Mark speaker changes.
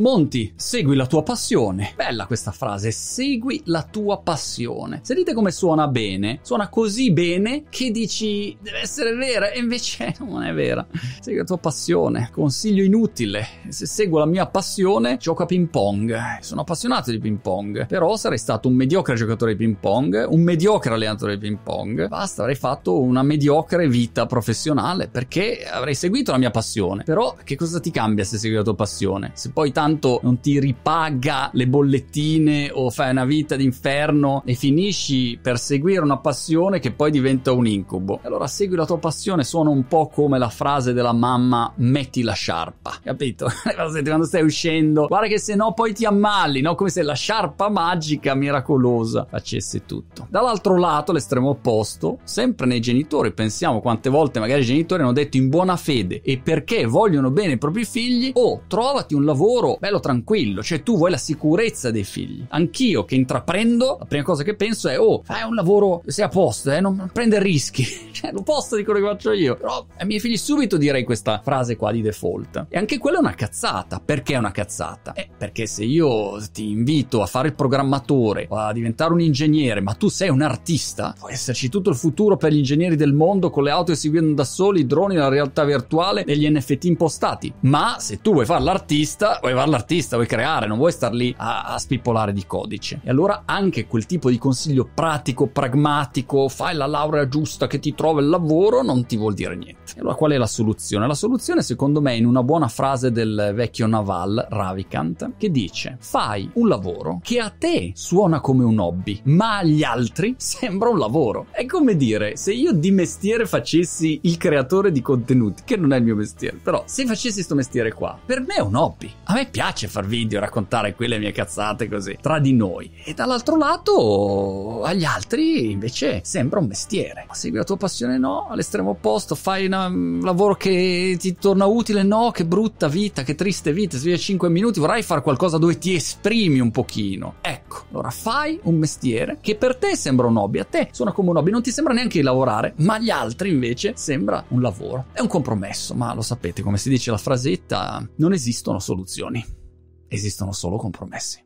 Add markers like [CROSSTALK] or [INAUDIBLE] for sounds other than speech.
Speaker 1: Monti, segui la tua passione. Bella questa frase, segui la tua passione. Sentite come suona bene, suona così bene che dici deve essere vera e invece [LAUGHS] non è vera. Segui la tua passione, consiglio inutile. Se seguo la mia passione, gioco a ping pong. Sono appassionato di ping pong, però sarei stato un mediocre giocatore di ping pong, un mediocre allenatore di ping pong. Basta, avrei fatto una mediocre vita professionale perché avrei seguito la mia passione. Però che cosa ti cambia se segui la tua passione? Se poi tanto non ti ripaga le bollettine o fai una vita d'inferno e finisci per seguire una passione che poi diventa un incubo. Allora segui la tua passione, suona un po' come la frase della mamma metti la sciarpa, capito? [LAUGHS] Quando stai uscendo, guarda che se no poi ti ammali, no? Come se la sciarpa magica, miracolosa, facesse tutto. Dall'altro lato, l'estremo opposto, sempre nei genitori, pensiamo quante volte magari i genitori hanno detto in buona fede e perché vogliono bene i propri figli, oh, trovati un lavoro bello tranquillo, cioè tu vuoi la sicurezza dei figli. Anch'io che intraprendo, la prima cosa che penso è, oh, fai un lavoro, sei a posto, eh, non prendere rischi. [LAUGHS] cioè, l'opposto di quello che faccio io. Però ai miei figli subito direi questa frase qua di default. E anche quella è una cazzata. Perché è una cazzata? Eh, perché se io ti invito a fare il programmatore o a diventare un ingegnere, ma tu sei un artista, può esserci tutto il futuro per gli ingegneri del mondo con le auto eseguendo da soli, i droni, la realtà virtuale e gli NFT impostati. Ma se tu vuoi fare l'artista, vuoi fare l'artista, vuoi creare, non vuoi star lì a, a spippolare di codice. E allora anche quel tipo di consiglio pratico, pragmatico, fai la laurea giusta che ti trova il lavoro, non ti vuol dire niente. E allora qual è la soluzione? La soluzione secondo me è in una buona frase del vecchio Naval, Ravikant, che dice fai un lavoro che a te suona come un hobby, ma agli altri [LAUGHS] sembra un lavoro. È come dire, se io di mestiere facessi il creatore di contenuti, che non è il mio mestiere, però se facessi questo mestiere qua, per me è un hobby. A me piace far video, raccontare quelle mie cazzate così, tra di noi. E dall'altro lato, agli altri invece sembra un mestiere. Segui la tua passione no, all'estremo opposto, fai una, un lavoro che ti torna utile no, che brutta vita, che triste vita, sveglia 5 minuti, vorrai fare qualcosa dove ti esprimi un pochino. Ecco, allora fai un mestiere che per te sembra un hobby, a te suona come un hobby, non ti sembra neanche lavorare, ma agli altri invece sembra un lavoro. È un compromesso, ma lo sapete, come si dice la frasetta, non esistono soluzioni, esistono solo compromessi.